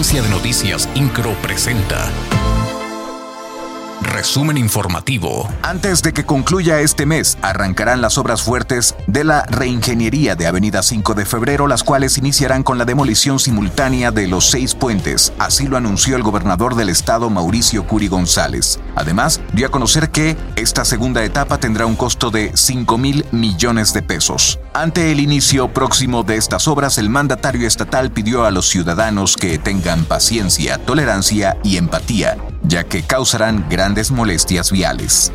Agencia de Noticias Incro presenta. Resumen informativo. Antes de que concluya este mes, arrancarán las obras fuertes de la reingeniería de Avenida 5 de Febrero, las cuales iniciarán con la demolición simultánea de los seis puentes. Así lo anunció el gobernador del estado, Mauricio Curi González. Además, dio a conocer que esta segunda etapa tendrá un costo de 5 mil millones de pesos. Ante el inicio próximo de estas obras, el mandatario estatal pidió a los ciudadanos que tengan paciencia, tolerancia y empatía ya que causarán grandes molestias viales.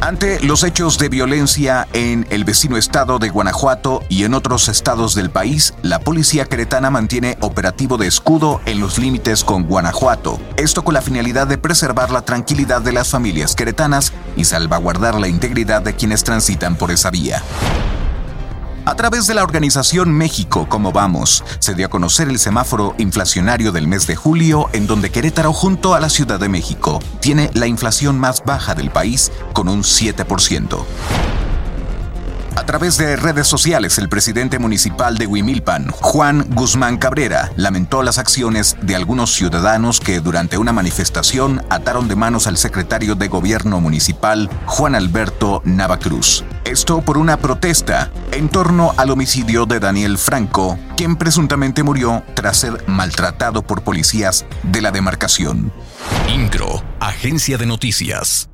Ante los hechos de violencia en el vecino estado de Guanajuato y en otros estados del país, la policía queretana mantiene operativo de escudo en los límites con Guanajuato. Esto con la finalidad de preservar la tranquilidad de las familias queretanas y salvaguardar la integridad de quienes transitan por esa vía. A través de la organización México Como Vamos, se dio a conocer el semáforo inflacionario del mes de julio, en donde Querétaro, junto a la Ciudad de México, tiene la inflación más baja del país, con un 7%. A través de redes sociales, el presidente municipal de Huimilpan, Juan Guzmán Cabrera, lamentó las acciones de algunos ciudadanos que durante una manifestación ataron de manos al secretario de gobierno municipal, Juan Alberto Navacruz. Esto por una protesta en torno al homicidio de Daniel Franco, quien presuntamente murió tras ser maltratado por policías de la demarcación. Incro, Agencia de Noticias.